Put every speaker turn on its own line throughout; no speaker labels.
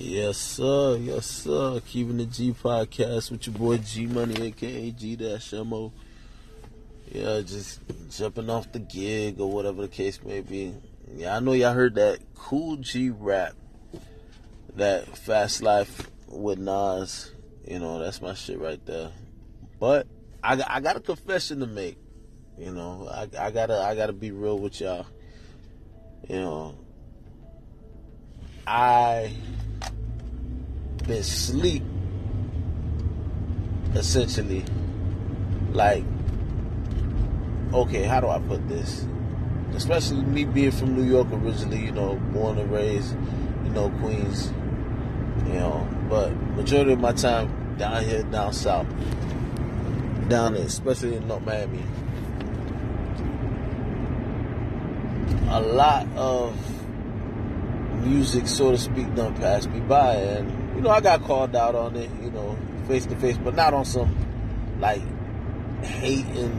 Yes, sir. Yes, sir. Keeping the G podcast with your boy G Money, aka G Dash Mo. Yeah, just jumping off the gig or whatever the case may be. Yeah, I know y'all heard that Kool G Rap, that Fast Life with Nas. You know, that's my shit right there. But I, I got a confession to make. You know, I, I gotta I gotta be real with y'all. You know, I been sleep essentially like okay how do i put this? Especially me being from new york originally you know born and raised you know queens you know but majority of my time down here down south down there especially in north miami. A lot of music so to speak done passed me by and you know, I got called out on it, you know, face to face, but not on some like hating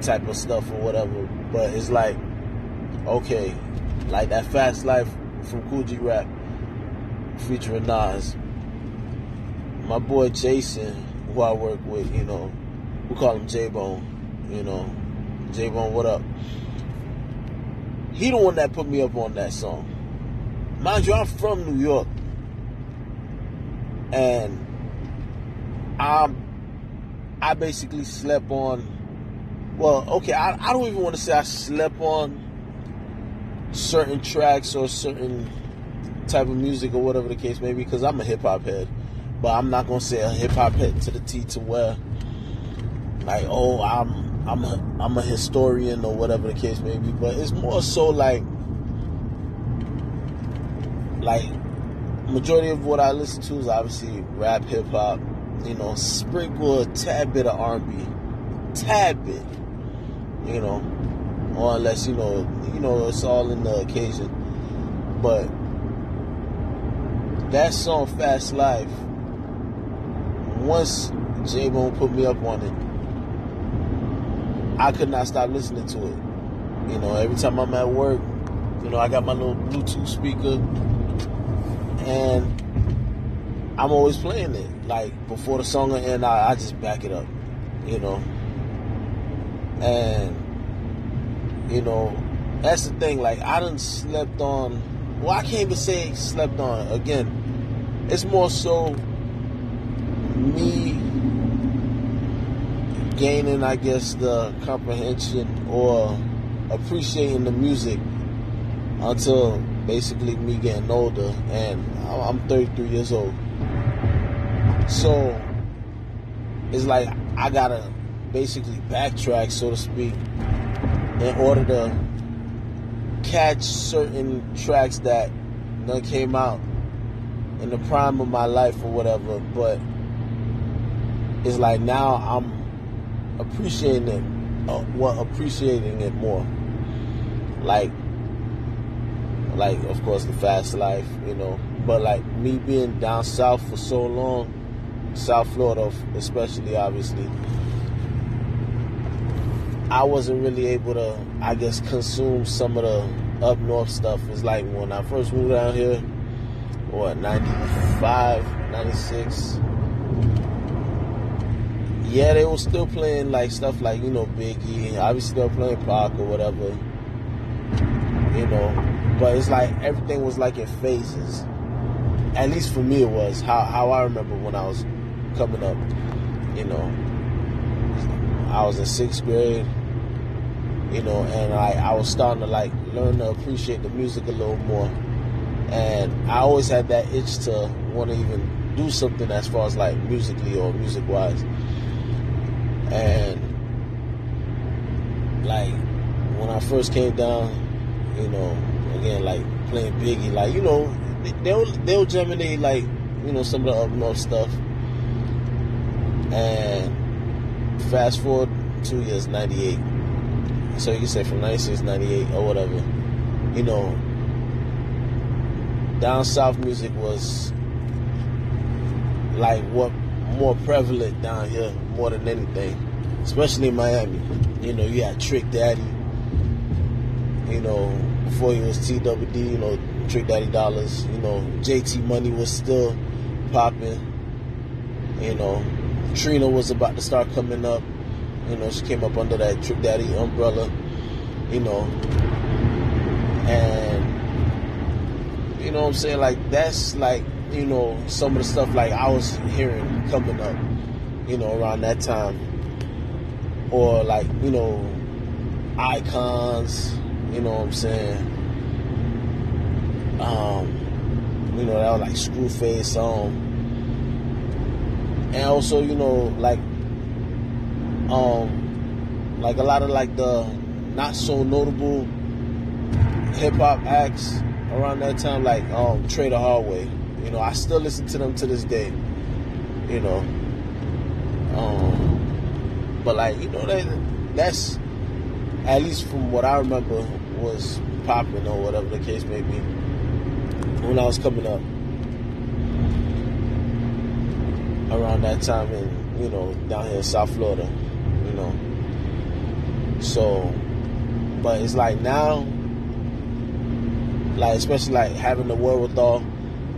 type of stuff or whatever. But it's like, okay, like that Fast Life from G Rap featuring Nas. My boy Jason, who I work with, you know, we call him J Bone, you know, J Bone, what up? He the one that put me up on that song. Mind you, I'm from New York. And I'm I basically slept on well, okay, I, I don't even want to say I slept on certain tracks or certain type of music or whatever the case may be, because I'm a hip hop head. But I'm not gonna say a hip hop head to the T to where like, oh, I'm I'm a, I'm a historian or whatever the case may be. But it's more so like like majority of what I listen to is obviously rap, hip hop. You know, sprinkle a tad bit of R&B, tad bit. You know, or unless you know, you know, it's all in the occasion. But that song, Fast Life, once J Bone put me up on it, I could not stop listening to it. You know, every time I'm at work, you know, I got my little Bluetooth speaker and I'm always playing it. Like before the song end, I, I just back it up, you know. And you know, that's the thing. Like I didn't slept on. Well, I can't even say slept on. Again, it's more so me gaining, I guess, the comprehension or appreciating the music until basically me getting older, and I'm 33 years old. So it's like I gotta basically backtrack, so to speak, in order to catch certain tracks that done came out in the prime of my life or whatever. But it's like now I'm appreciating it, uh, well, appreciating it more. Like like of course the fast life, you know. But like me being down south for so long, South Florida especially obviously, I wasn't really able to, I guess, consume some of the up north stuff. It's like when I first moved down here, what, 95, 96. Yeah, they were still playing like stuff like, you know, Biggie. Obviously, they were playing Pac or whatever. You know, but it's like everything was like in phases. At least for me, it was how how I remember when I was coming up. You know, I was in sixth grade. You know, and I I was starting to like learn to appreciate the music a little more. And I always had that itch to want to even do something as far as like musically or music wise. And like when I first came down, you know, again, like playing Biggie, like you know, they'll they'll germinate like you know some of the up north stuff. And fast forward two years, ninety eight. So you can say from 96, 98 or whatever. You know, down south music was like what more prevalent down here more than anything, especially in Miami. You know, you had Trick Daddy. You know, before he was TWD, you know, Trick Daddy Dollars, you know, JT Money was still popping. You know, Trina was about to start coming up. You know, she came up under that Trick Daddy umbrella. You know, and you know what I'm saying? Like that's like you know some of the stuff like I was hearing coming up. You know, around that time, or like you know, icons. You know what I'm saying? Um, you know, that was like Screwface. Um, and also, you know, like, um, like a lot of like the not so notable hip hop acts around that time, like um, Trader Hardway. You know, I still listen to them to this day. You know, um, but like you know that that's at least from what I remember was popping or whatever the case may be when I was coming up around that time in you know down here in South Florida, you know. So, but it's like now, like especially like having the wherewithal,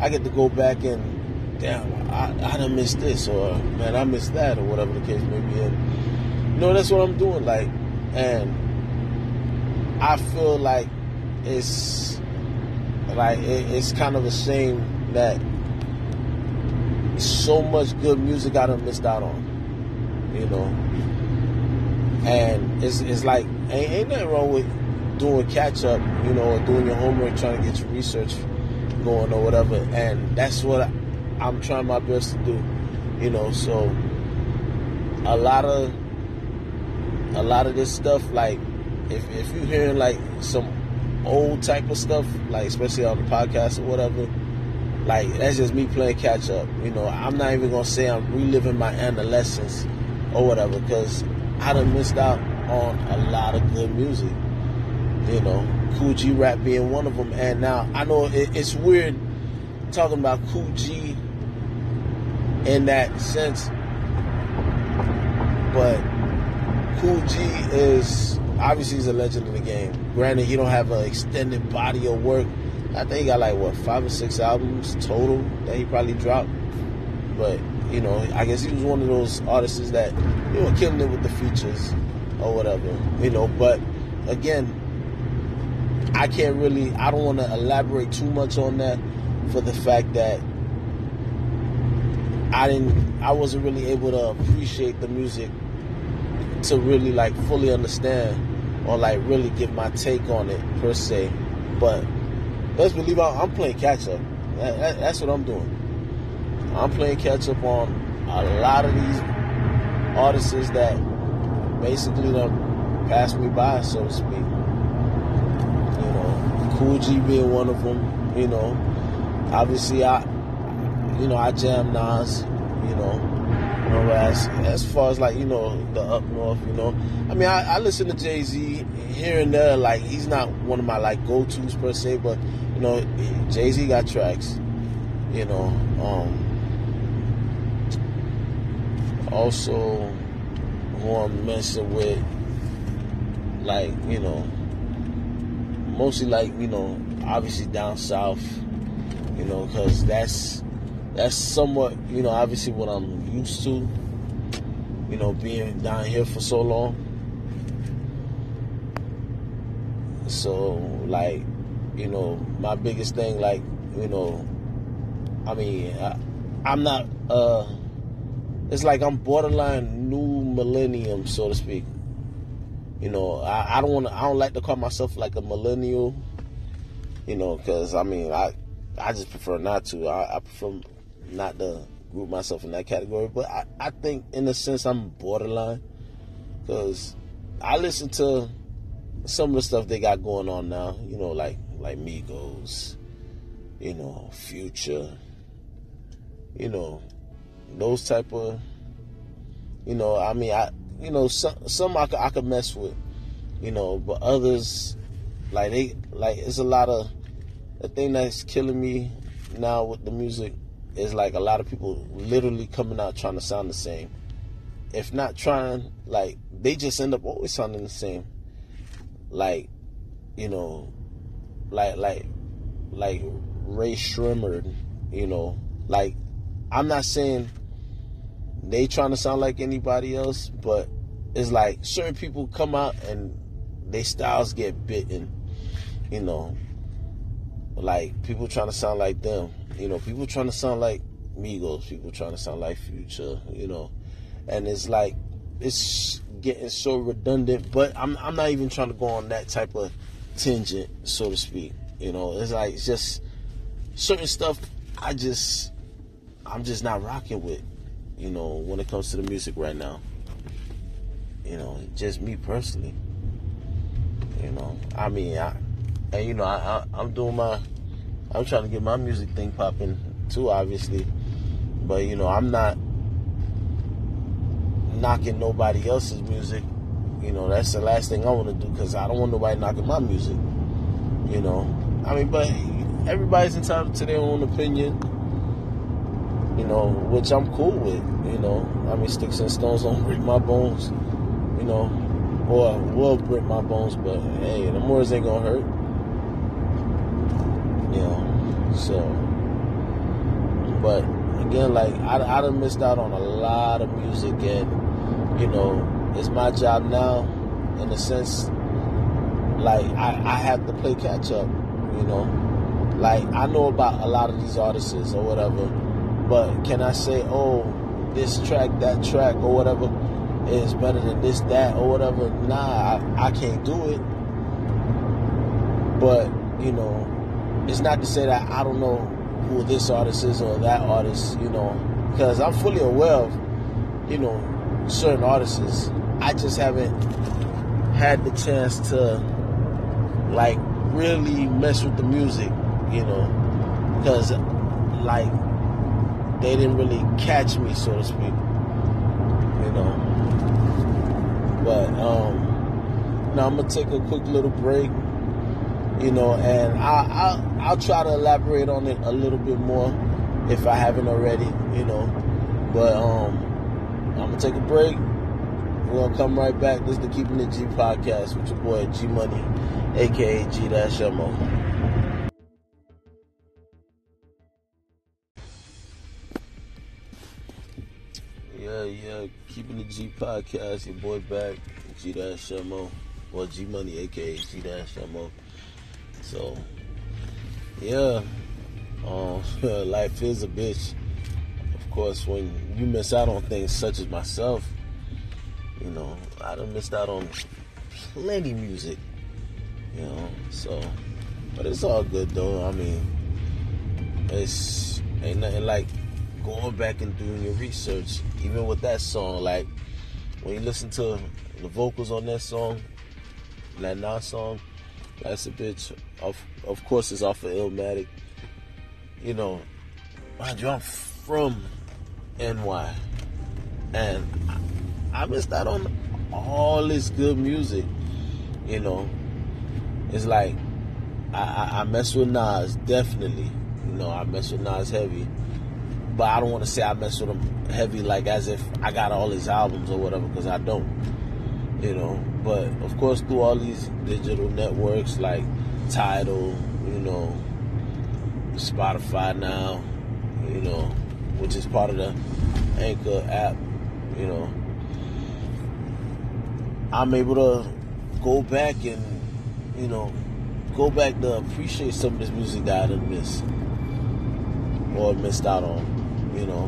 I get to go back and damn, I, I done missed this or man, I missed that or whatever the case may be. And you know that's what I'm doing, like, and I feel like it's like it, it's kind of a shame that so much good music I done missed out on, you know. And it's it's like ain't, ain't nothing wrong with doing catch up, you know, or doing your homework, trying to get your research going or whatever. And that's what I, I'm trying my best to do, you know. So a lot of a lot of this stuff like if if you're hearing like some old type of stuff, like especially on the podcast or whatever, like that's just me playing catch up. You know, I'm not even gonna say I'm reliving my adolescence or whatever, because I done missed out on a lot of good music. You know, Kool G Rap being one of them, and now I know it, it's weird talking about Kool G in that sense, but Kool G is obviously he's a legend in the game. Granted, he don't have an extended body of work. I think he got like what five or six albums total that he probably dropped. But you know, I guess he was one of those artists that you know killing it with the features or whatever. You know, but again, I can't really. I don't want to elaborate too much on that for the fact that I didn't. I wasn't really able to appreciate the music to really like fully understand or like really give my take on it per se. But let's believe I, am playing catch up. That, that, that's what I'm doing. I'm playing catch up on a lot of these artists that basically done passed me by, so to speak. You know, Kool G being one of them. You know, obviously I, you know, I jam Nas. You know, know, as as far as like you know the up north, you know, I mean, I, I listen to Jay Z here and there. Like he's not one of my like go tos per se, but you know, Jay Z got tracks. You know, um, also who I'm messing with, like you know, mostly like you know, obviously down south. You know, because that's that's somewhat, you know, obviously what I'm used to, you know, being down here for so long. So, like, you know, my biggest thing, like, you know, I mean, I, I'm not, uh, it's like I'm borderline new millennium, so to speak. You know, I, I don't want to, I don't like to call myself like a millennial, you know, because I mean, I, I just prefer not to. I, I prefer not to group myself in that category, but I, I think in a sense I'm borderline because I listen to some of the stuff they got going on now. You know, like like Migos, you know, Future, you know, those type of, you know, I mean, I, you know, some some I could, I could mess with, you know, but others, like they, like it's a lot of the thing that's killing me now with the music is like a lot of people literally coming out trying to sound the same. If not trying, like they just end up always sounding the same. Like, you know, like like like Rae Sremmurd, you know, like I'm not saying they trying to sound like anybody else, but it's like certain people come out and they styles get bitten, you know. Like people trying to sound like them, you know, people trying to sound like Migos, people trying to sound like Future, you know, and it's like it's getting so redundant. But I'm I'm not even trying to go on that type of tangent, so to speak. You know, it's like it's just certain stuff I just I'm just not rocking with. You know, when it comes to the music right now. You know, just me personally. You know, I mean, I and you know, I, I I'm doing my I'm trying to get my music thing popping too, obviously. But you know, I'm not knocking nobody else's music. You know, that's the last thing I want to do because I don't want nobody knocking my music. You know, I mean, but everybody's entitled to their own opinion. You know, which I'm cool with. You know, I mean, sticks and stones don't break my bones. You know, or will break my bones, but hey, the Moors ain't gonna hurt. You know, so. But again, like I, I done missed out on a lot of music, and you know, it's my job now, in a sense. Like I, I have to play catch up, you know. Like I know about a lot of these artists or whatever, but can I say, oh, this track, that track, or whatever is better than this, that, or whatever? Nah, I, I can't do it. But you know, it's not to say that I don't know who this artist is or that artist, you know, because I'm fully aware of, you know, certain artists. I just haven't had the chance to, like, really mess with the music, you know, because, like, they didn't really catch me, so to speak, you know. But, um, now I'm gonna take a quick little break you know, and I, I'll, I'll try to elaborate on it a little bit more if I haven't already, you know. But um, I'm gonna take a break. We're gonna come right back. This is the Keeping It G podcast with your boy G Money, aka G Dash Mo. Yeah, yeah, Keeping It G podcast. Your boy back, G Dash Mo, or G Money, aka G Dash Mo. So, yeah, um, life is a bitch. Of course, when you miss out on things such as myself, you know, I done missed out on plenty music, you know. So, but it's all good though. I mean, it's ain't nothing like going back and doing your research. Even with that song, like when you listen to the vocals on that song, that Nas song that's a bitch. Of of course, it's off of Illmatic. You know, mind you, I'm from NY, and I, I missed out on all this good music. You know, it's like I, I, I mess with Nas definitely. You know, I mess with Nas heavy, but I don't want to say I mess with him heavy like as if I got all his albums or whatever because I don't. You know, but of course, through all these digital networks like Tidal, you know, Spotify now, you know, which is part of the Anchor app, you know, I'm able to go back and, you know, go back to appreciate some of this music that I didn't miss or missed out on, you know.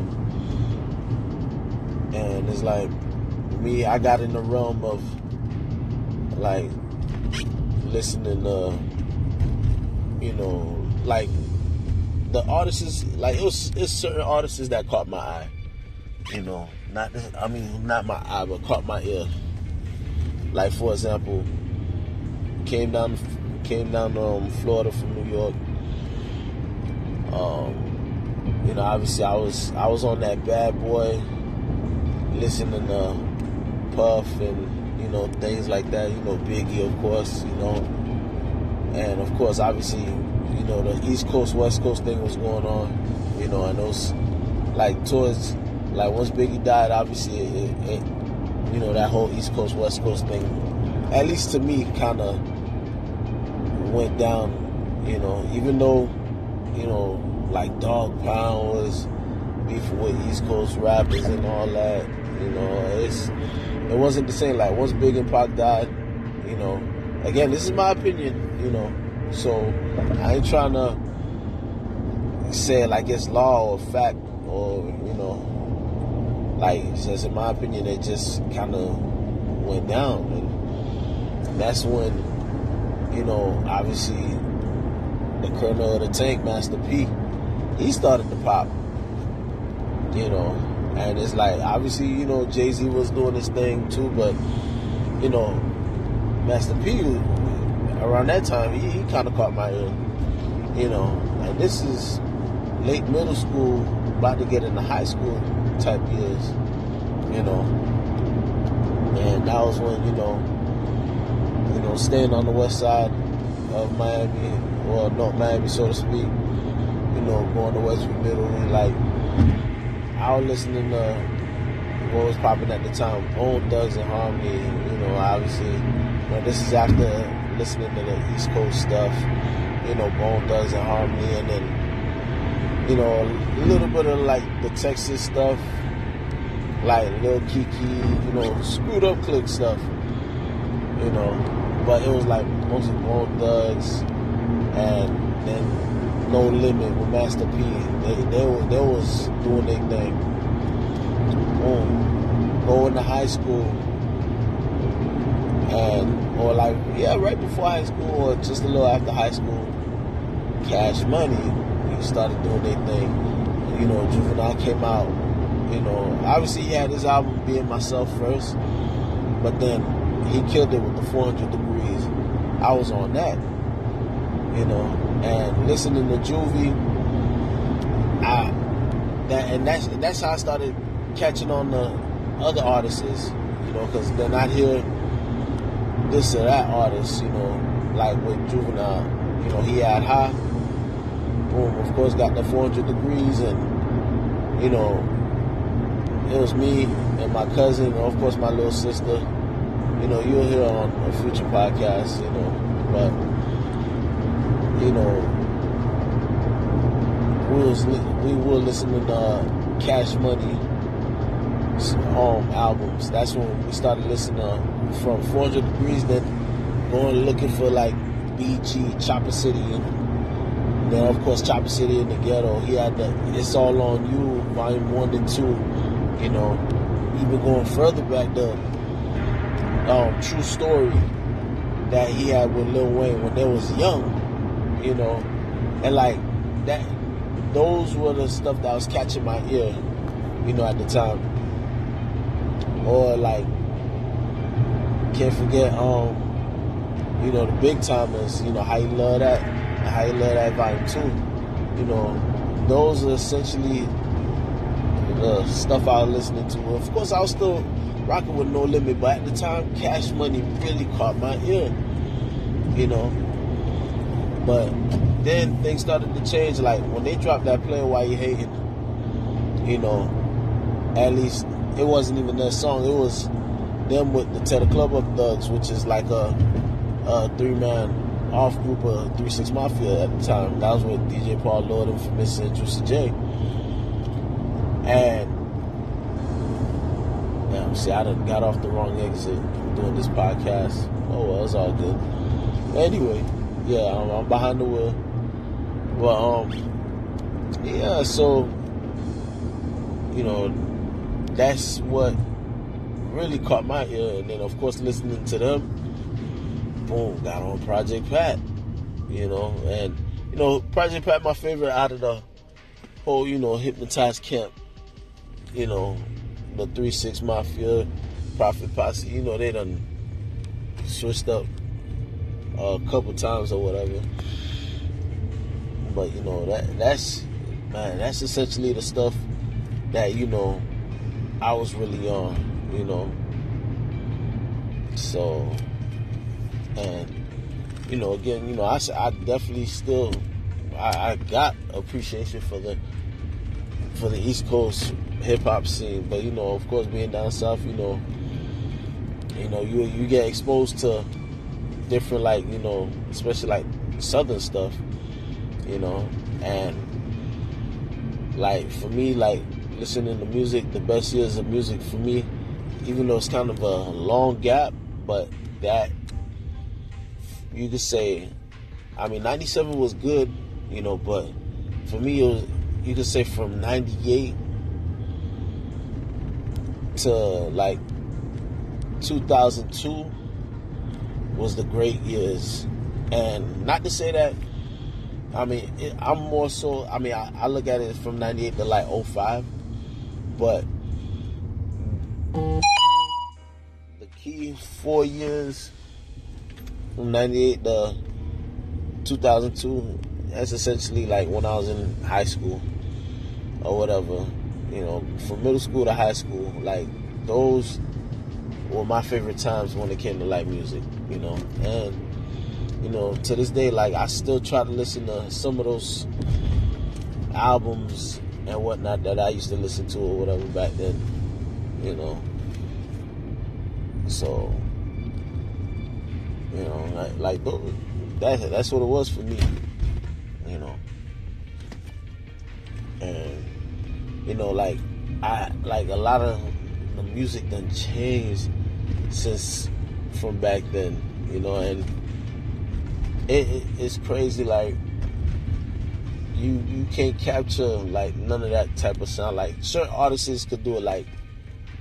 And it's like me, I got in the realm of like listening to you know like the artists like it was it's certain artists that caught my eye you know not i mean not my eye but caught my ear. Like for example came down came down to um, florida from new york. Um you know obviously i was i was on that bad boy listening to puff and you know, things like that. You know, Biggie, of course, you know, and of course, obviously, you know, the East Coast West Coast thing was going on. You know, and those like towards like once Biggie died, obviously, it, it, you know, that whole East Coast West Coast thing, at least to me, kind of went down You know, even though, you know, like Dogg Pound was beefing with East Coast rappers and all that, you know, it's it wasn't the same. Like once Big and Pac died, you know, again, this is my opinion, you know, so I ain't trying to say like it's law or fact or you know, like says in my opinion, it just kind of went down, and that's when you know, obviously the colonel of the tank, Master P, he started to pop. You know, and it's like obviously, you know, Jay Z was doing his thing too, but you know, Master P around that time he, he kind of caught my ear. You know, and this is late middle school, about to get into high school type years. You know, and that was when you know, you know, staying on the west side of Miami, or North Miami, so to speak. You know, going to Westview Middle, and like I was listening to what was popping at the time, Bone Thugs-n-Harmony. You know, obviously, you this is after listening to the East Coast stuff. You know, Bone Thugs-n-Harmony, and then you know a little bit of like the Texas stuff, like Lil Keke, you know, screwed up click stuff. You know, but it was like mostly Bone Thugs, and then No Limit with Master P. They they, they was doing their thing. Boom. Going to high school. And or like yeah, right before high school or just a little after high school, cash money. He started doing their thing. You know, Juvenile came out. You know, obviously he had his album being myself first, but then he killed it with the 400 degrees. I was on that, you know, and listening to Juvie, I that and that's that's how I started catching on the other artists, you know, because they're not here this or that artist, you know, like with Juvenile, you know, he had high, boom, of course, got the 400 degrees, and you know, it was me and my cousin, and of course, my little sister you know, you'll hear on a future podcast, you know, but you know, we was we were listening to uh, Cash Money um, albums. That's when we started listening to from 400 Degrees, then going looking for like BG, Chopper City, and then of course Chopper City in the ghetto. He had the It's All on You, Volume One and Two. You know, even going further back, the um, true story that he had with Lil Wayne when they was young, you know, and like that, those were the stuff that was catching my ear, you know, at the time. Or like, can't forget, um, you know, the Big Tymers, you know, how you love that, how you love that volume too, you know, those are essentially the stuff I was listening to. Of course, I was still rocking with No Limit, but at the time, Cash Money really caught my ear, you know. But then things started to change. Like when they dropped that play, Why You Hating, you know, at least it wasn't even their song. It was them with the Tear Da Club Up Thugs, which is like a, a three man off group of Three Six Mafia at the time. That was with DJ Paul Lord, Infamous, and Juicy J. And um, see, I done got off the wrong exit doing this podcast. Oh well, it's all good. Anyway, yeah, I'm, I'm behind the wheel. Well, um, yeah, so you know, that's what really caught my ear, and then of course listening to them, boom, got on Project Pat. You know, and you know, Project Pat, my favorite out of the whole, you know, hypnotized camp. You know, the Three Six Mafia, Prophet Posse, you know, they done switched up a couple times or whatever. But you know that that's man, that's essentially the stuff that you know I was really on, you know. So, and you know, again, you know, I I definitely still I, I got appreciation for the for the East Coast hip hop scene. But you know, of course, being down south, you know, you know, you you get exposed to different like you know, especially like southern stuff, you know, and like for me, like listening to music, the best years of music for me, even though it's kind of a long gap, but that you could say, I mean, 97 was good, you know, but for me, it was, you could say from 98 to like 2002 was the great years. And not to say that, I mean, it, I'm more so, I mean, I, I, look at it from 98 to like 05, but the key four years from 98 to 2002, that's essentially like when I was in high school or whatever. You know, from middle school to high school, like those were my favorite times when it came to live music. You know, and you know to this day, like I still try to listen to some of those albums and whatnot that I used to listen to or whatever back then. You know, so you know, like, like that that's what it was for me. You know, and you know, like I like a lot of the music done changed since from back then, you know, and it, it, it's crazy. Like you you can't capture like none of that type of sound. Like certain artists could do it, like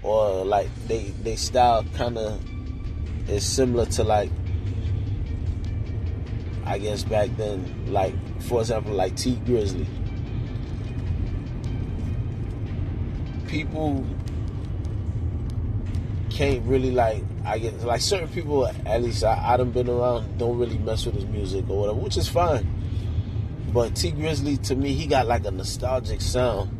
or like they they style kind of is similar to like I guess back then, like for example, like Tee Grizzley. People can't really like I get like certain people at least I, I done been around don't really mess with his music or whatever, which is fine. But Tee Grizzley to me he got like a nostalgic sound.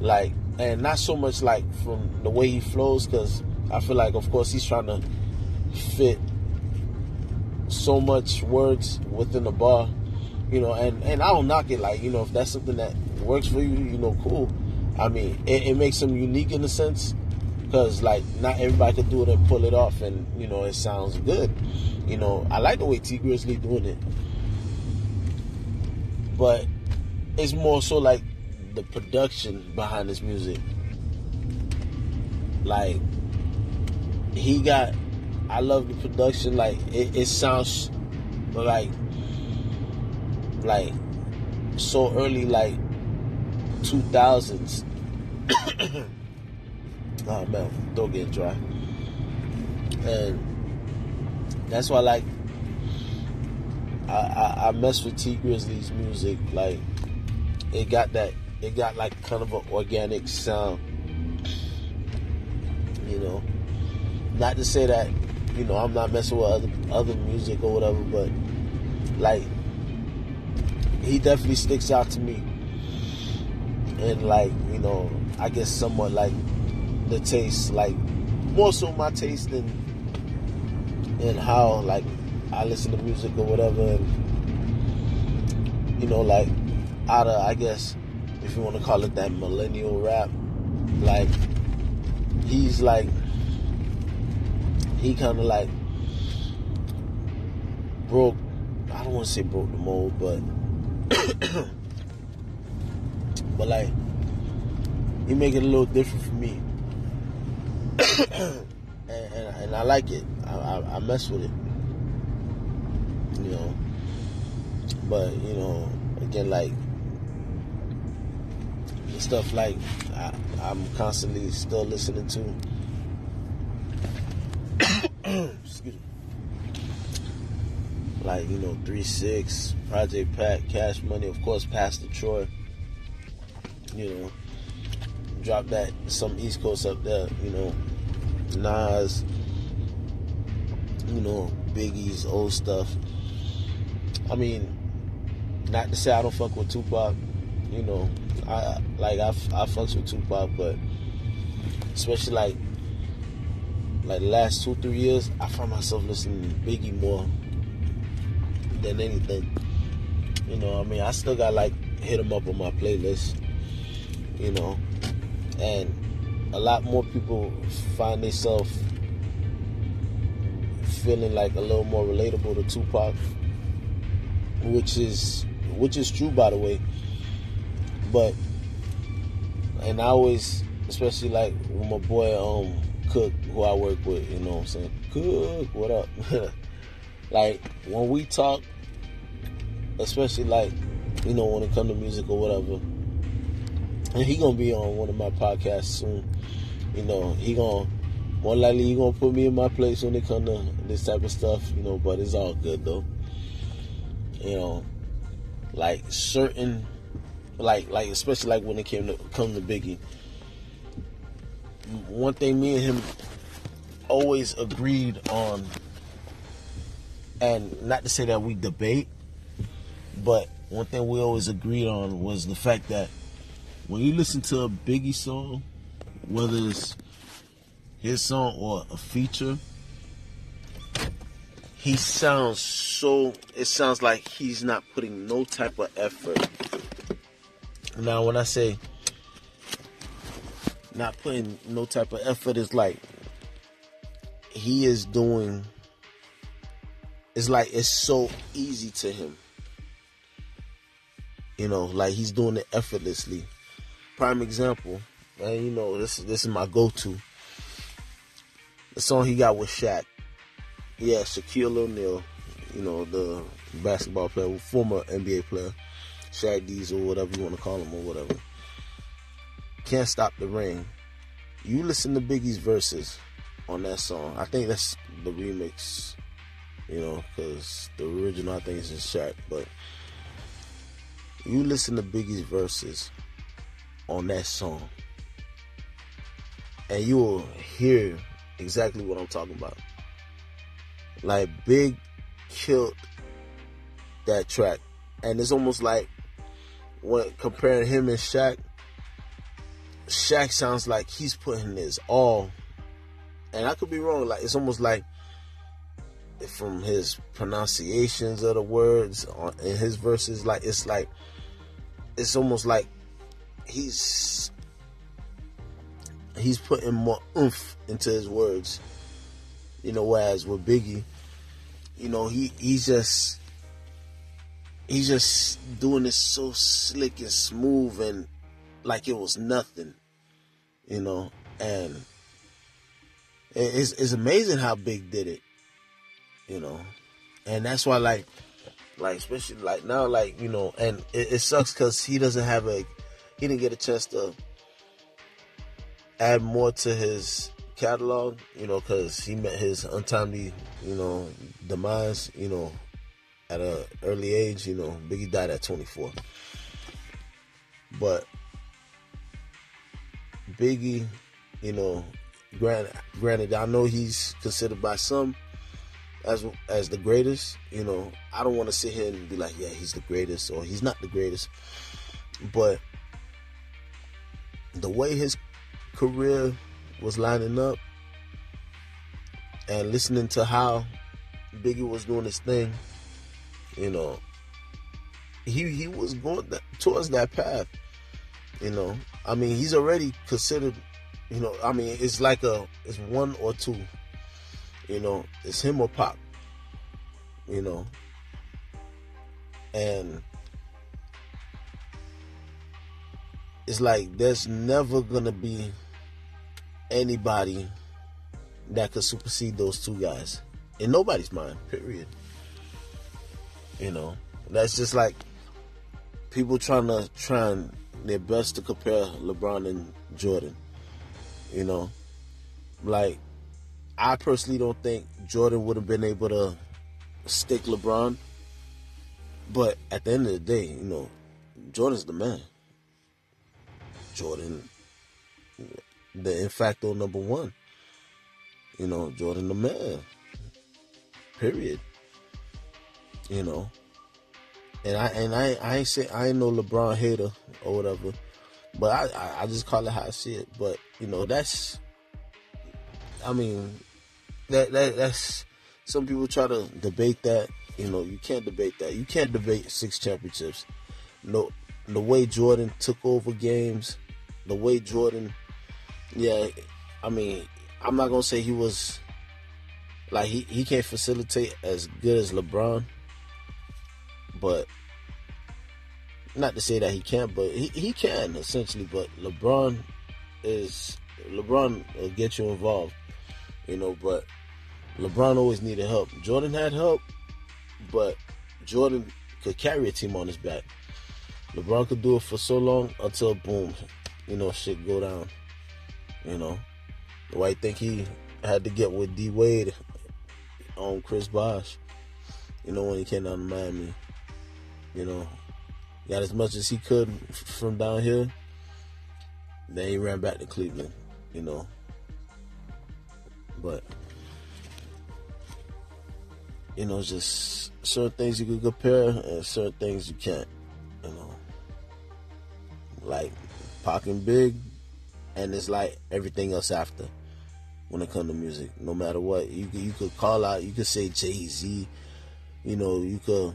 Like and not so much like from the way he flows because I feel like of course he's trying to fit so much words within a bar, you know, and, and I don't knock it like, you know, if that's something that works for you, you know, cool. I mean, it, it makes him unique in a sense, because like not everybody could do it and pull it off and you know it sounds good. You know i like the way Tee Grizzley doing it. But it's more so like the production behind his music. Like he got i love the production like it, it sounds like like so early like 2000s Oh man, don't get dry. And that's why like I, I, I mess with Tee Grizzley's music. Like it got that it got like kind of an organic sound. You know. Not to say that, you know, I'm not messing with other other music or whatever, but like he definitely sticks out to me. And like, you know, I guess somewhat like the taste, like more so my taste than and how like I listen to music or whatever, and you know, like out of I guess if you want to call it that millennial rap, like he's like he kind of like broke. I don't want to say broke the mold, but but like he make it a little different for me and, and, and, I like it. I, I, I mess with it. You know, but you know, again, like stuff like I, I'm constantly still listening to. Excuse me. Like you know, three six, Project Pat, Cash Money, of course, Pastor Troy. You know, drop that some East Coast up there, you know, Nas, you know, Biggie's old stuff. I mean, not to say I don't fuck with Tupac, you know, I like I I fucks with Tupac, but especially like like last two three years, I find myself listening to Biggie more than anything. You know, I mean, I still got like hit him up on my playlist. You know, and a lot more people find themselves feeling like a little more relatable to Tupac. which is which is true by the way. But and I always, especially like with my boy um Cook, who I work with, you know what I'm saying? Cook, what up? like when we talk, especially like you know when it comes to music or whatever, and he gonna be on one of my podcasts soon. You know he gonna more likely he gonna put me in my place when it come to this type of stuff. You know, but it's all good though. You know, like certain like like especially like when it came to come to Biggie. One thing me and him always agreed on, and not to say that we debate, but one thing we always agreed on was the fact that when you listen to a Biggie song, whether it's his song or a feature, he sounds so it sounds like he's not putting no type of effort now, when I say not putting no type of effort, it's like he is doing. It's like it's so easy to him. You know, like he's doing it effortlessly. Prime example, and you know this this is my go-to. The song he got with Shaq. Yeah, Shaquille O'Neal, you know the basketball player, former NBA player. Shaq Diesel, whatever you want to call him or whatever. Can't Stop the Reign. You listen to Biggie's verses on that song. I think that's the remix, you know, because the original I think is in Shaq. But you listen to Biggie's verses on that song, and you will hear exactly what I'm talking about. Like Big killed that track, and it's almost like when comparing him and Shaq, Shaq sounds like he's putting his all, and I could be wrong. Like it's almost like from his pronunciations of the words in his verses, like it's like it's almost like he's he's putting more oomph into his words. You know, whereas with Biggie, you know, he he's just he's just doing this so slick and smooth and like it was nothing, you know. And it's it's amazing how Big did it, you know. And that's why, like, like especially like now, like you know, and it, it sucks because he doesn't have a, he didn't get a chance to add more to his catalog, you know, because he met his untimely, you know, demise, you know, at an early age. You know, Biggie died at 24. But Biggie, you know, granted, granted, I know he's considered by some as as the greatest. You know, I don't want to sit here and be like, yeah, he's the greatest or he's not the greatest. But the way his career was lining up and listening to how Biggie was doing his thing you know, he he was going that, towards that path. You know, I mean, he's already considered. You know, I mean, it's like a it's one or two. You know, it's him or Pac. You know, and it's like there's never gonna be anybody that could supersede those two guys in nobody's mind. Period. You know, that's just like people trying to trying their best to compare LeBron and Jordan. You know, like I personally don't think Jordan would have been able to stick LeBron. But at the end of the day, you know, Jordan's the man. Jordan, the in facto number one. You know, Jordan the man. Period. You know. And I and I I ain't say I ain't no LeBron hater or whatever. But I, I, I just call it how I see it. But, you know, that's I mean that, that that's some people try to debate that. You know, you can't debate that. You can't debate six championships. No the way Jordan took over games, the way Jordan yeah, I mean, I'm not gonna say he was like he, he can't facilitate as good as LeBron, but not to say that he can't, but he, he can essentially. But LeBron is LeBron will get you involved, you know. But LeBron always needed help. Jordan had help, but Jordan could carry a team on his back. LeBron could do it for so long until boom, you know, shit go down. You know, the white think he had to get with D Wade on Chris Bosh. You know when he came down to Miami. You know, got as much as he could from down here. Then he ran back to Cleveland. You know, but you know, just certain things you can compare and certain things you can't. You know, like Pac Big, and it's like everything else after. When it comes to music, no matter what, you you could call out, you could say Jay Z, you know, you could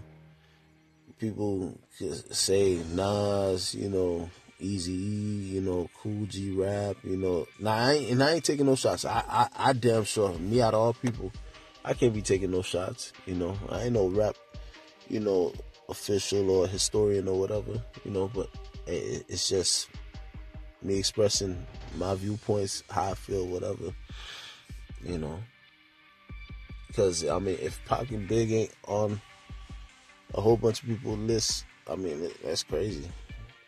people could say Nas, you know, Easy you know, Kool G Rap, you know. Now I ain't, and I ain't taking no shots. I, I I damn sure me out of all people, I can't be taking no shots. You know, I ain't no rap, you know, official or historian or whatever. You know, but it, it's just me expressing my viewpoints, how I feel, whatever. You know, because I mean, if and Big ain't on a whole bunch of people list, I mean, that's crazy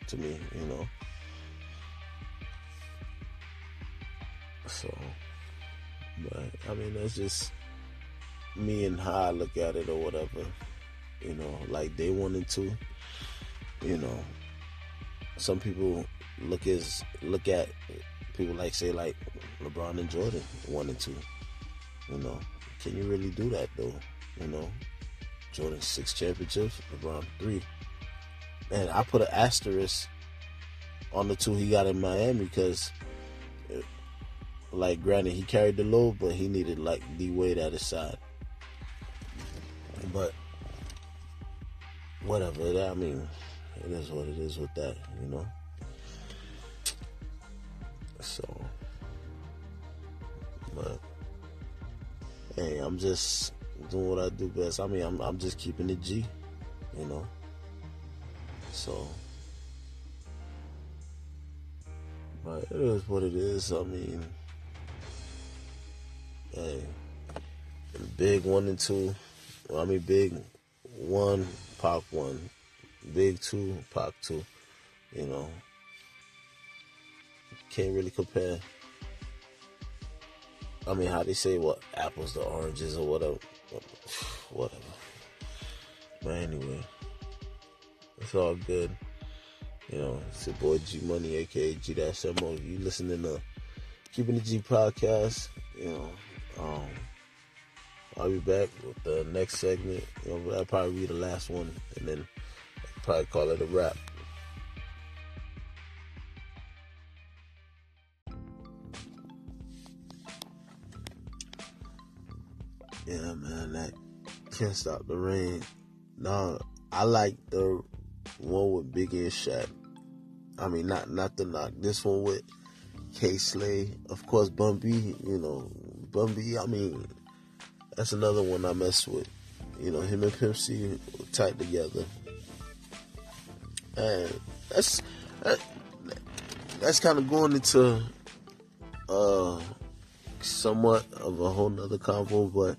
to me. You know. So, but I mean, that's just me and how I look at it or whatever. You know, like they wanted to. You know, some people look as look at people like say like LeBron and Jordan one and two. You know, can you really do that though? You know, Jordan six championships, LeBron three. And I put an asterisk on the two he got in Miami because, like, granted he carried the load, but he needed like D Wade at his side. But whatever, that I mean, it is what it is with that, you know. So, but hey, I'm just doing what I do best. I mean, I'm I'm just keeping it G, you know. So, but it is what it is. I mean, hey, big one and two. Well, I mean, big one, pop one, big two, pop two. You know, can't really compare. I mean, how they say what apples to oranges or whatever, whatever. But anyway, it's all good. You know, it's your boy G Money, aka G Dash Mo. You listening to Keeping the G podcast? You know, um, I'll be back with the next segment. You know, I'll probably be the last one, and then I'll probably call it a wrap. Yeah, man, that Can't Stop the Reign. No, I like the one with Biggie and Shaq. I mean, not not the knock. This one with Kay Slay, of course, Bun B. You know, Bun B. I mean, that's another one I mess with. You know, him and Pimp C tight together, and that's that, that's kind of going into uh somewhat of a whole nother convo, but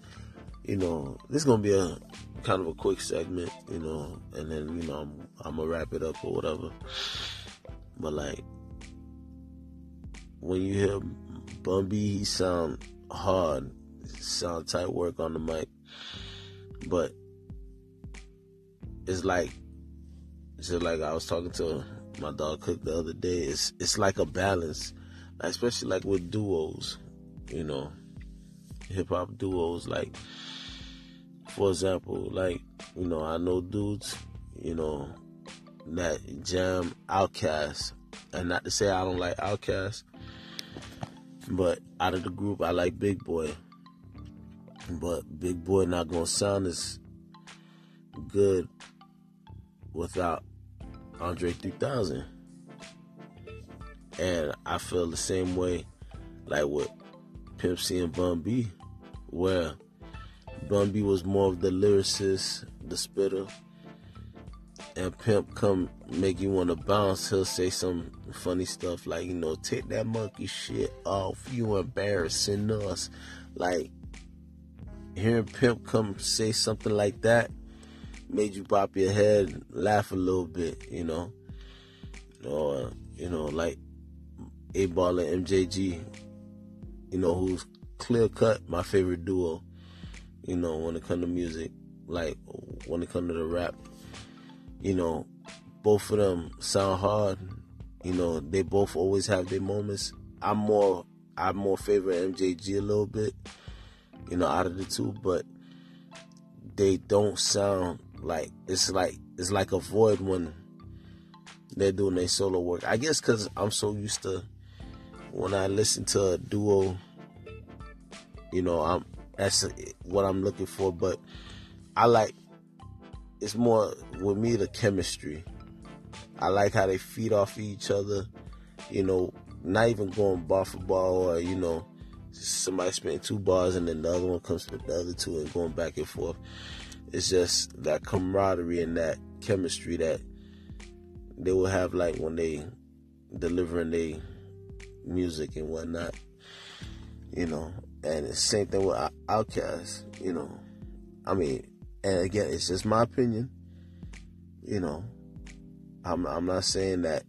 you know, this is gonna be a kind of a quick segment, you know, and then you know I'm I'm gonna wrap it up or whatever. But like when you hear Bun B, he sound hard, sound tight work on the mic, but it's like just like I was talking to my dog Cook the other day. It's it's like a balance, especially like with duos, you know, hip hop duos. Like for example, like you know, I know dudes, you know, that jam Outkast, and not to say I don't like Outkast, but out of the group, I like Big Boi. But Big Boi not gonna sound as good without Andre 3000. And I feel the same way, like with Pimp C and Bun B, where Bun B was more of the lyricist, the spitter, and Pimp come make you want to bounce, he'll say some funny stuff like, you know, take that monkey shit off. You embarrassing us. Like, hearing Pimp come say something like that made you pop your head, laugh a little bit, you know. Or, you know, like 8Ball MJG, you know, who's clear cut my favorite duo, you know, when it comes to music. Like, when it comes to the rap you know, both of them sound hard. You know, they both always have their moments. I'm more I more favor MJG a little bit, you know, out of the two, but they don't sound like it's like it's like a void when they're doing their solo work. I guess because I'm so used to when I listen to a duo, you know, I'm that's what I'm looking for. But I like it's more with me the chemistry. I like how they feed off each other. You know, not even going bar for bar or you know somebody spitting two bars and then the other one comes with the other two and going back and forth. It's just that camaraderie and that chemistry that they will have like when they delivering their music and whatnot. You know, and the same thing with Outkast. You know, I mean, and again, it's just my opinion. You know, I'm I'm not saying that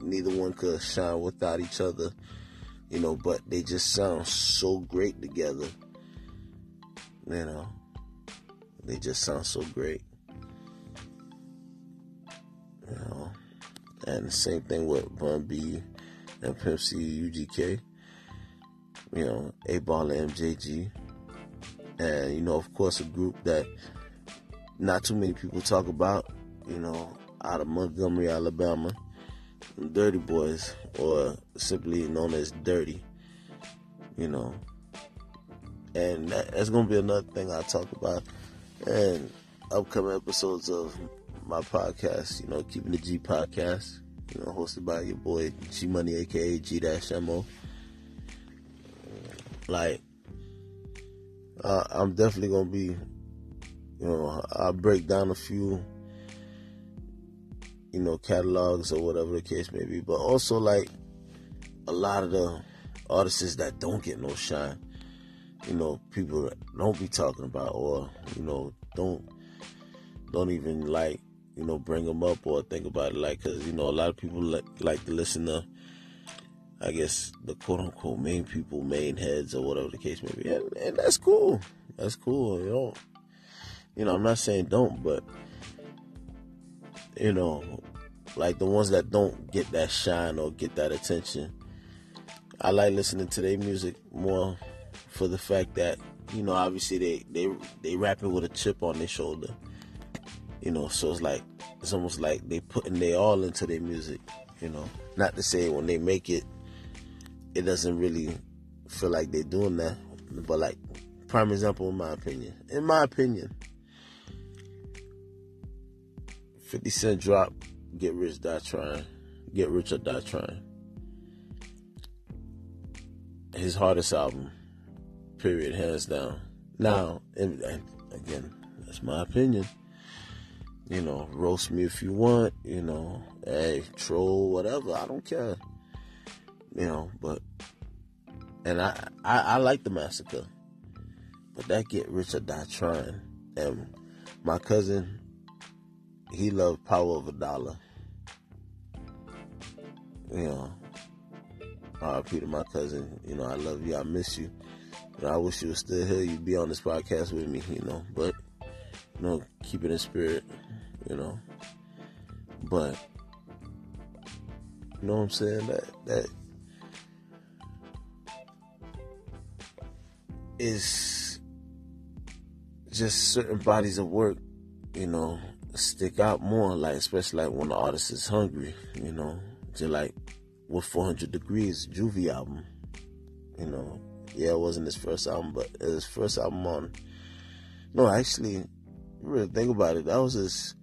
neither one could shine without each other. You know, but they just sound so great together. You know, they just sound so great. You know, and the same thing with Bun B and Pimp C UGK. You know, 8Ball and MJG. And, you know, of course, a group that not too many people talk about, you know, out of Montgomery, Alabama, Dirty Boys, or simply known as Dirty, you know. And that, that's going to be another thing I talk about in upcoming episodes of my podcast, you know, Keeping the G podcast, you know, hosted by your boy G Money, aka G Mo. Like, uh, I'm definitely to be you know, I'll break down a few, you know, catalogs or whatever the case may be. But also, like, a lot of the artists that don't get no shine, you know, people don't be talking about or, you know, don't, don't even like, you know, bring them up or think about it. Like, cause, you know, a lot of people like, like to listen to, I guess, the quote unquote main people, main heads or whatever the case may be. And, and that's cool. That's cool, you know you know, I'm not saying don't, but you know, like the ones that don't get that shine or get that attention. I like listening to their music more for the fact that you know, obviously they they they rapping with a chip on their shoulder. You know, so it's like it's almost like they putting their all into their music. You know, not to say when they make it, it doesn't really feel like they're doing that, but like prime example in my opinion. In my opinion, 50 Cent drop Get Rich Die Trying. Get Rich or Die Trying. His hardest album, period, hands down. Now, and, and again, that's my opinion. You know, roast me if you want, you know, hey, troll, whatever, I don't care. You know, but, and I, I, I like the massacre, but that Get Rich or Die Trying. And my cousin, he loved Power of a Dollar. You know, RP to my cousin. You know, I love you. I miss you. And I wish you were still here. You'd be on this podcast with me. You know, but you know, keep it in spirit. You know, but you know what I'm saying? That that is just certain bodies of work. You know, stick out more, like especially like when the artist is hungry, you know. Just like with 400 Degrees Juvie album, you know. Yeah, it wasn't his first album, but his first album on. No, actually, really think about it. That was his.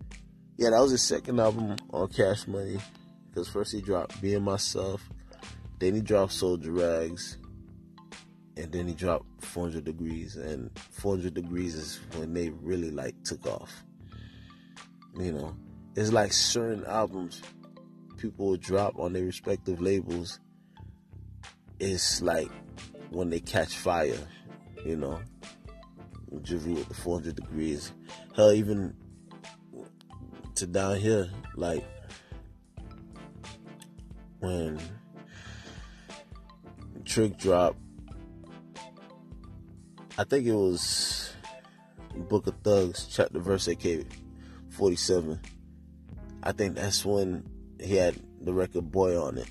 Yeah, that was his second album on Cash Money. Because first he dropped Being Myself, then he dropped Solja Rags, and then he dropped 400 Degrees. And 400 Degrees is when they really like took off you know. it's like certain albums people will drop on their respective labels. It's like when they catch fire, you know. Juvie with the 400 degrees. Hell, even to down here, like when Trick dropped, I think it was Book of Thugs, chapter verse AK 47. I think that's when he had the record Boy on it.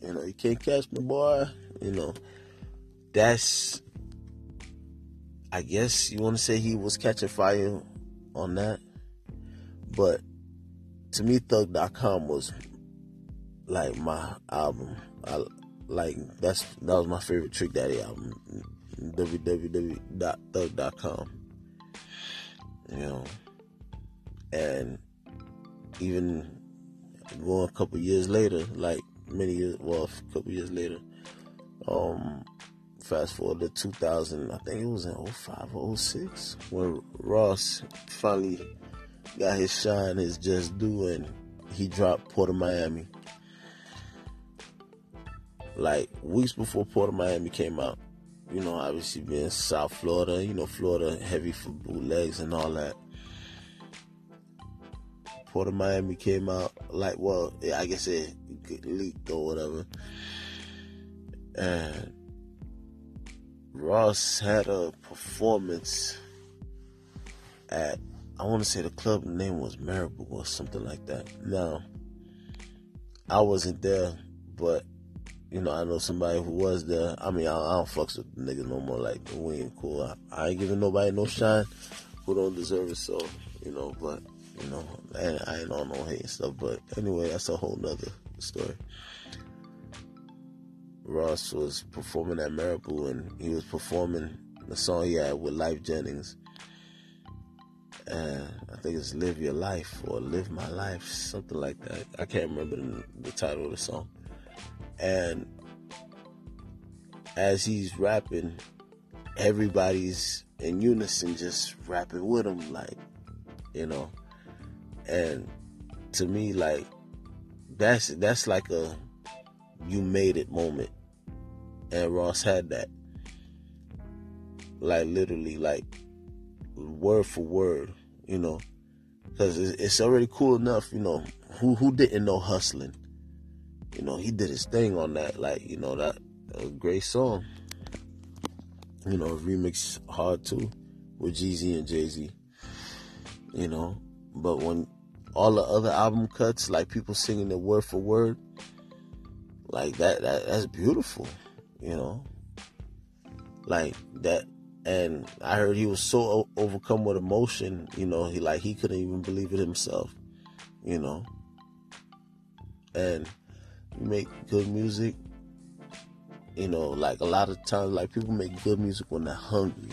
You know, you can't catch me, boy. You know, that's, I guess you want to say he was catching fire on that. But to me, Thug.com was like my album. I like that's that was my favorite Trick Daddy album. www.thug.com. You know, and even going a couple years later, like many years, well, a couple years later, um, fast forward to 2000, I think it was in 05 or 06, when Ross finally got his shine, his just due, and he dropped Port of Miami. Like weeks before Port of Miami came out, you know, obviously being South Florida, you know, Florida heavy for bootlegs and all that. Port of Miami came out, like, well, I guess it leaked or whatever. And Ross had a performance at, I want to say the club name was Marabou or something like that. Now, I wasn't there, but, you know, I know somebody who was there. I mean, I, I don't fucks with niggas no more. Like, we ain't cool. I, I ain't giving nobody no shine who don't deserve it, so, you know, but you know, and I ain't on no hate and stuff, but anyway, that's a whole nother story. Ross was performing at Marabou and he was performing the song he had with Lyfe Jennings. And I think it's Live Your Life or Live My Life, something like that. I can't remember the, the title of the song. And as he's rapping, everybody's in unison just rapping with him, like, you know. And to me, like that's that's like a you made it moment. And Ross had that. Like literally, like word for word, you know, because it's already cool enough, you know. Who who didn't know hustling? You know, he did his thing on that, like you know that a great song. You know, remix hard too with Jeezy and Jay Z. You know, but when all the other album cuts, like people singing it word for word, like that, that that's beautiful, you know. Like that, and I heard he was so overcome with emotion, you know, he like he couldn't even believe it himself, you know. And you make good music, you know, like a lot of times, like people make good music when they're hungry.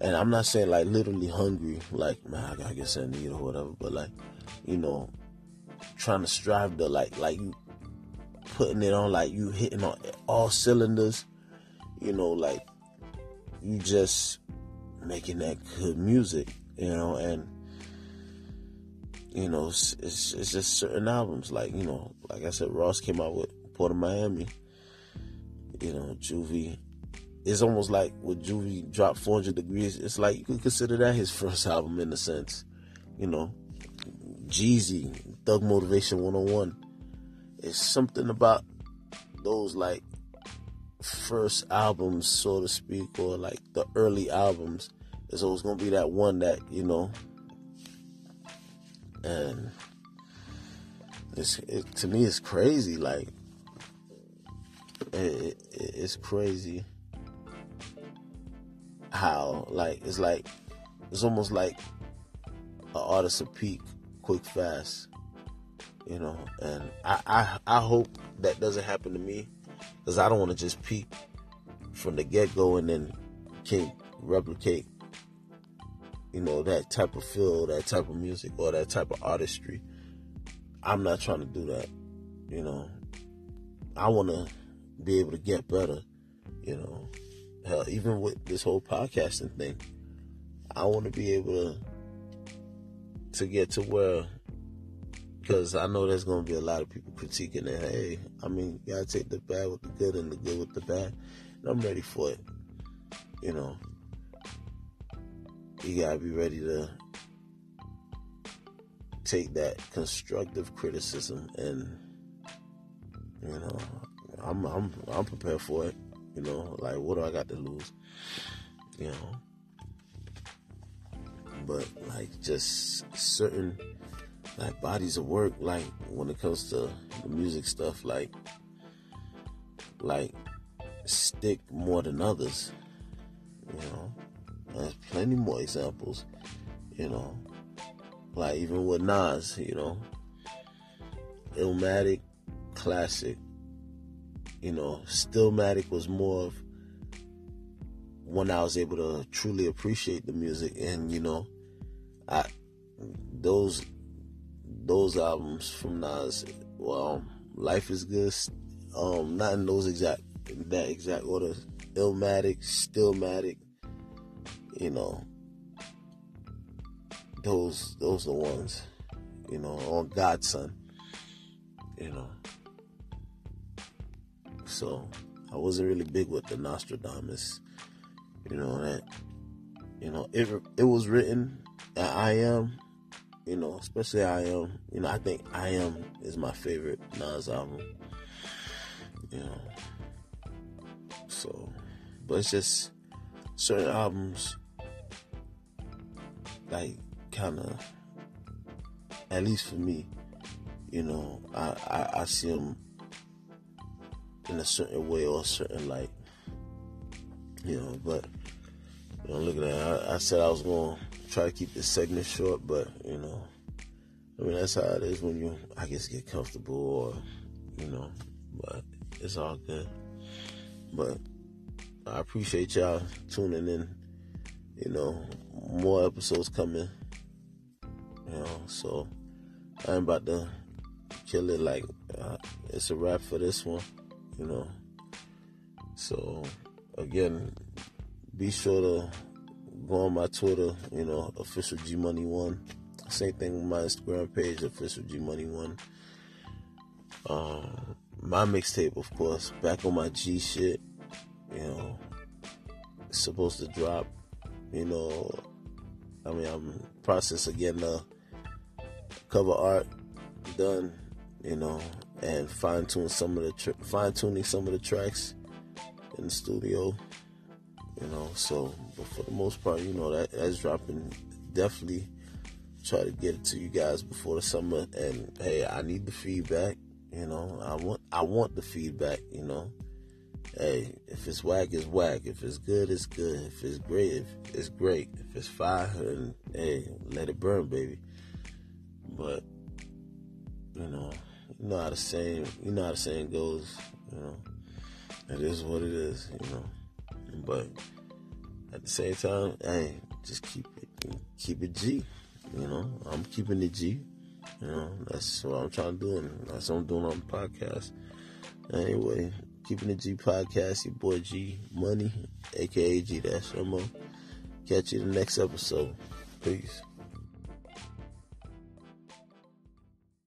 And I'm not saying like literally hungry, like man, I gotta get something to eat or whatever, but like you know, trying to strive to like like you putting it on like you hitting on all cylinders, you know, like you just making that good music, you know, and you know, it's, it's, it's just certain albums like you know, like I said, Ross came out with Port of Miami, you know, Juvie. It's almost like with Juvie dropped 400 Degrees. It's like you could consider that his first album in a sense, you know. Jeezy, Thug Motivation 101. It's something about those like first albums, so to speak, or like the early albums. It's always gonna be that one that, you know, and it's it, to me it's crazy like it, it, it's crazy how like it's like it's almost like an artist of peak quick fast you know and i i, I hope that doesn't happen to me because i don't want to just peak from the get-go and then can't replicate you know that type of feel that type of music or that type of artistry i'm not trying to do that you know i want to be able to get better you know hell even with this whole podcasting thing i want to be able to to get to where because I know there's gonna be a lot of people critiquing it. Hey, I mean, you gotta take the bad with the good and the good with the bad. And I'm ready for it. You know, you gotta be ready to take that constructive criticism and you know, I'm I'm I'm prepared for it. You know, like what do I got to lose? You know. But like just certain like bodies of work, like when it comes to the music stuff, like like stick more than others. You know. There's plenty more examples, you know. Like even with Nas, you know. Illmatic, classic. You know, Stillmatic was more of when I was able to truly appreciate the music and, you know, I those those albums from Nas, well, Life is Good, um, not in those exact that exact order. Illmatic, Stillmatic, you know, those those are the ones, you know, on God's Son, you know. So I wasn't really big with the Nastradamus, you know that, you know it it was written I am, you know, especially I am, you know I think I am is my favorite Nas album, you know. So, but it's just certain albums like kind of at least for me you know I, I, I see them in a certain way or a certain light you know but you know look at that. I, I said I was going to try to keep this segment short but you know I mean that's how it is when you I guess get comfortable or you know but it's all good. But I appreciate y'all tuning in you know, more episodes coming. You know, so I'm about to kill it. Like uh, it's a wrap for this one. You know, so again, be sure to go on my Twitter. You know, official G Money One. Same thing with my Instagram page, official G Money One. Uh, my mixtape, of course, back on my G shit. You know, it's supposed to drop you know, I mean, I'm process of getting the cover art done, you know, and fine tune some of the tr- fine tuning some of the tracks in the studio, you know. So, but for the most part, you know, that that's dropping. Definitely try to get it to you guys before the summer. And hey, I need the feedback. You know, I want I want the feedback. You know, hey, if it's whack, it's whack. If it's good, it's good. If it's great, it's great. If it's fire, and hey, let it burn, baby. But you know, you know how the saying, you know how the saying goes. You know, it is what it is. You know, but at the same time, hey, just keep it, keep it G. You know, I'm keeping it G. You know, that's what I'm trying to do, and that's what I'm doing on the podcast. Anyway, Keeping the G podcast, your boy G Money, aka G Dash. Catch you in the next episode. Peace.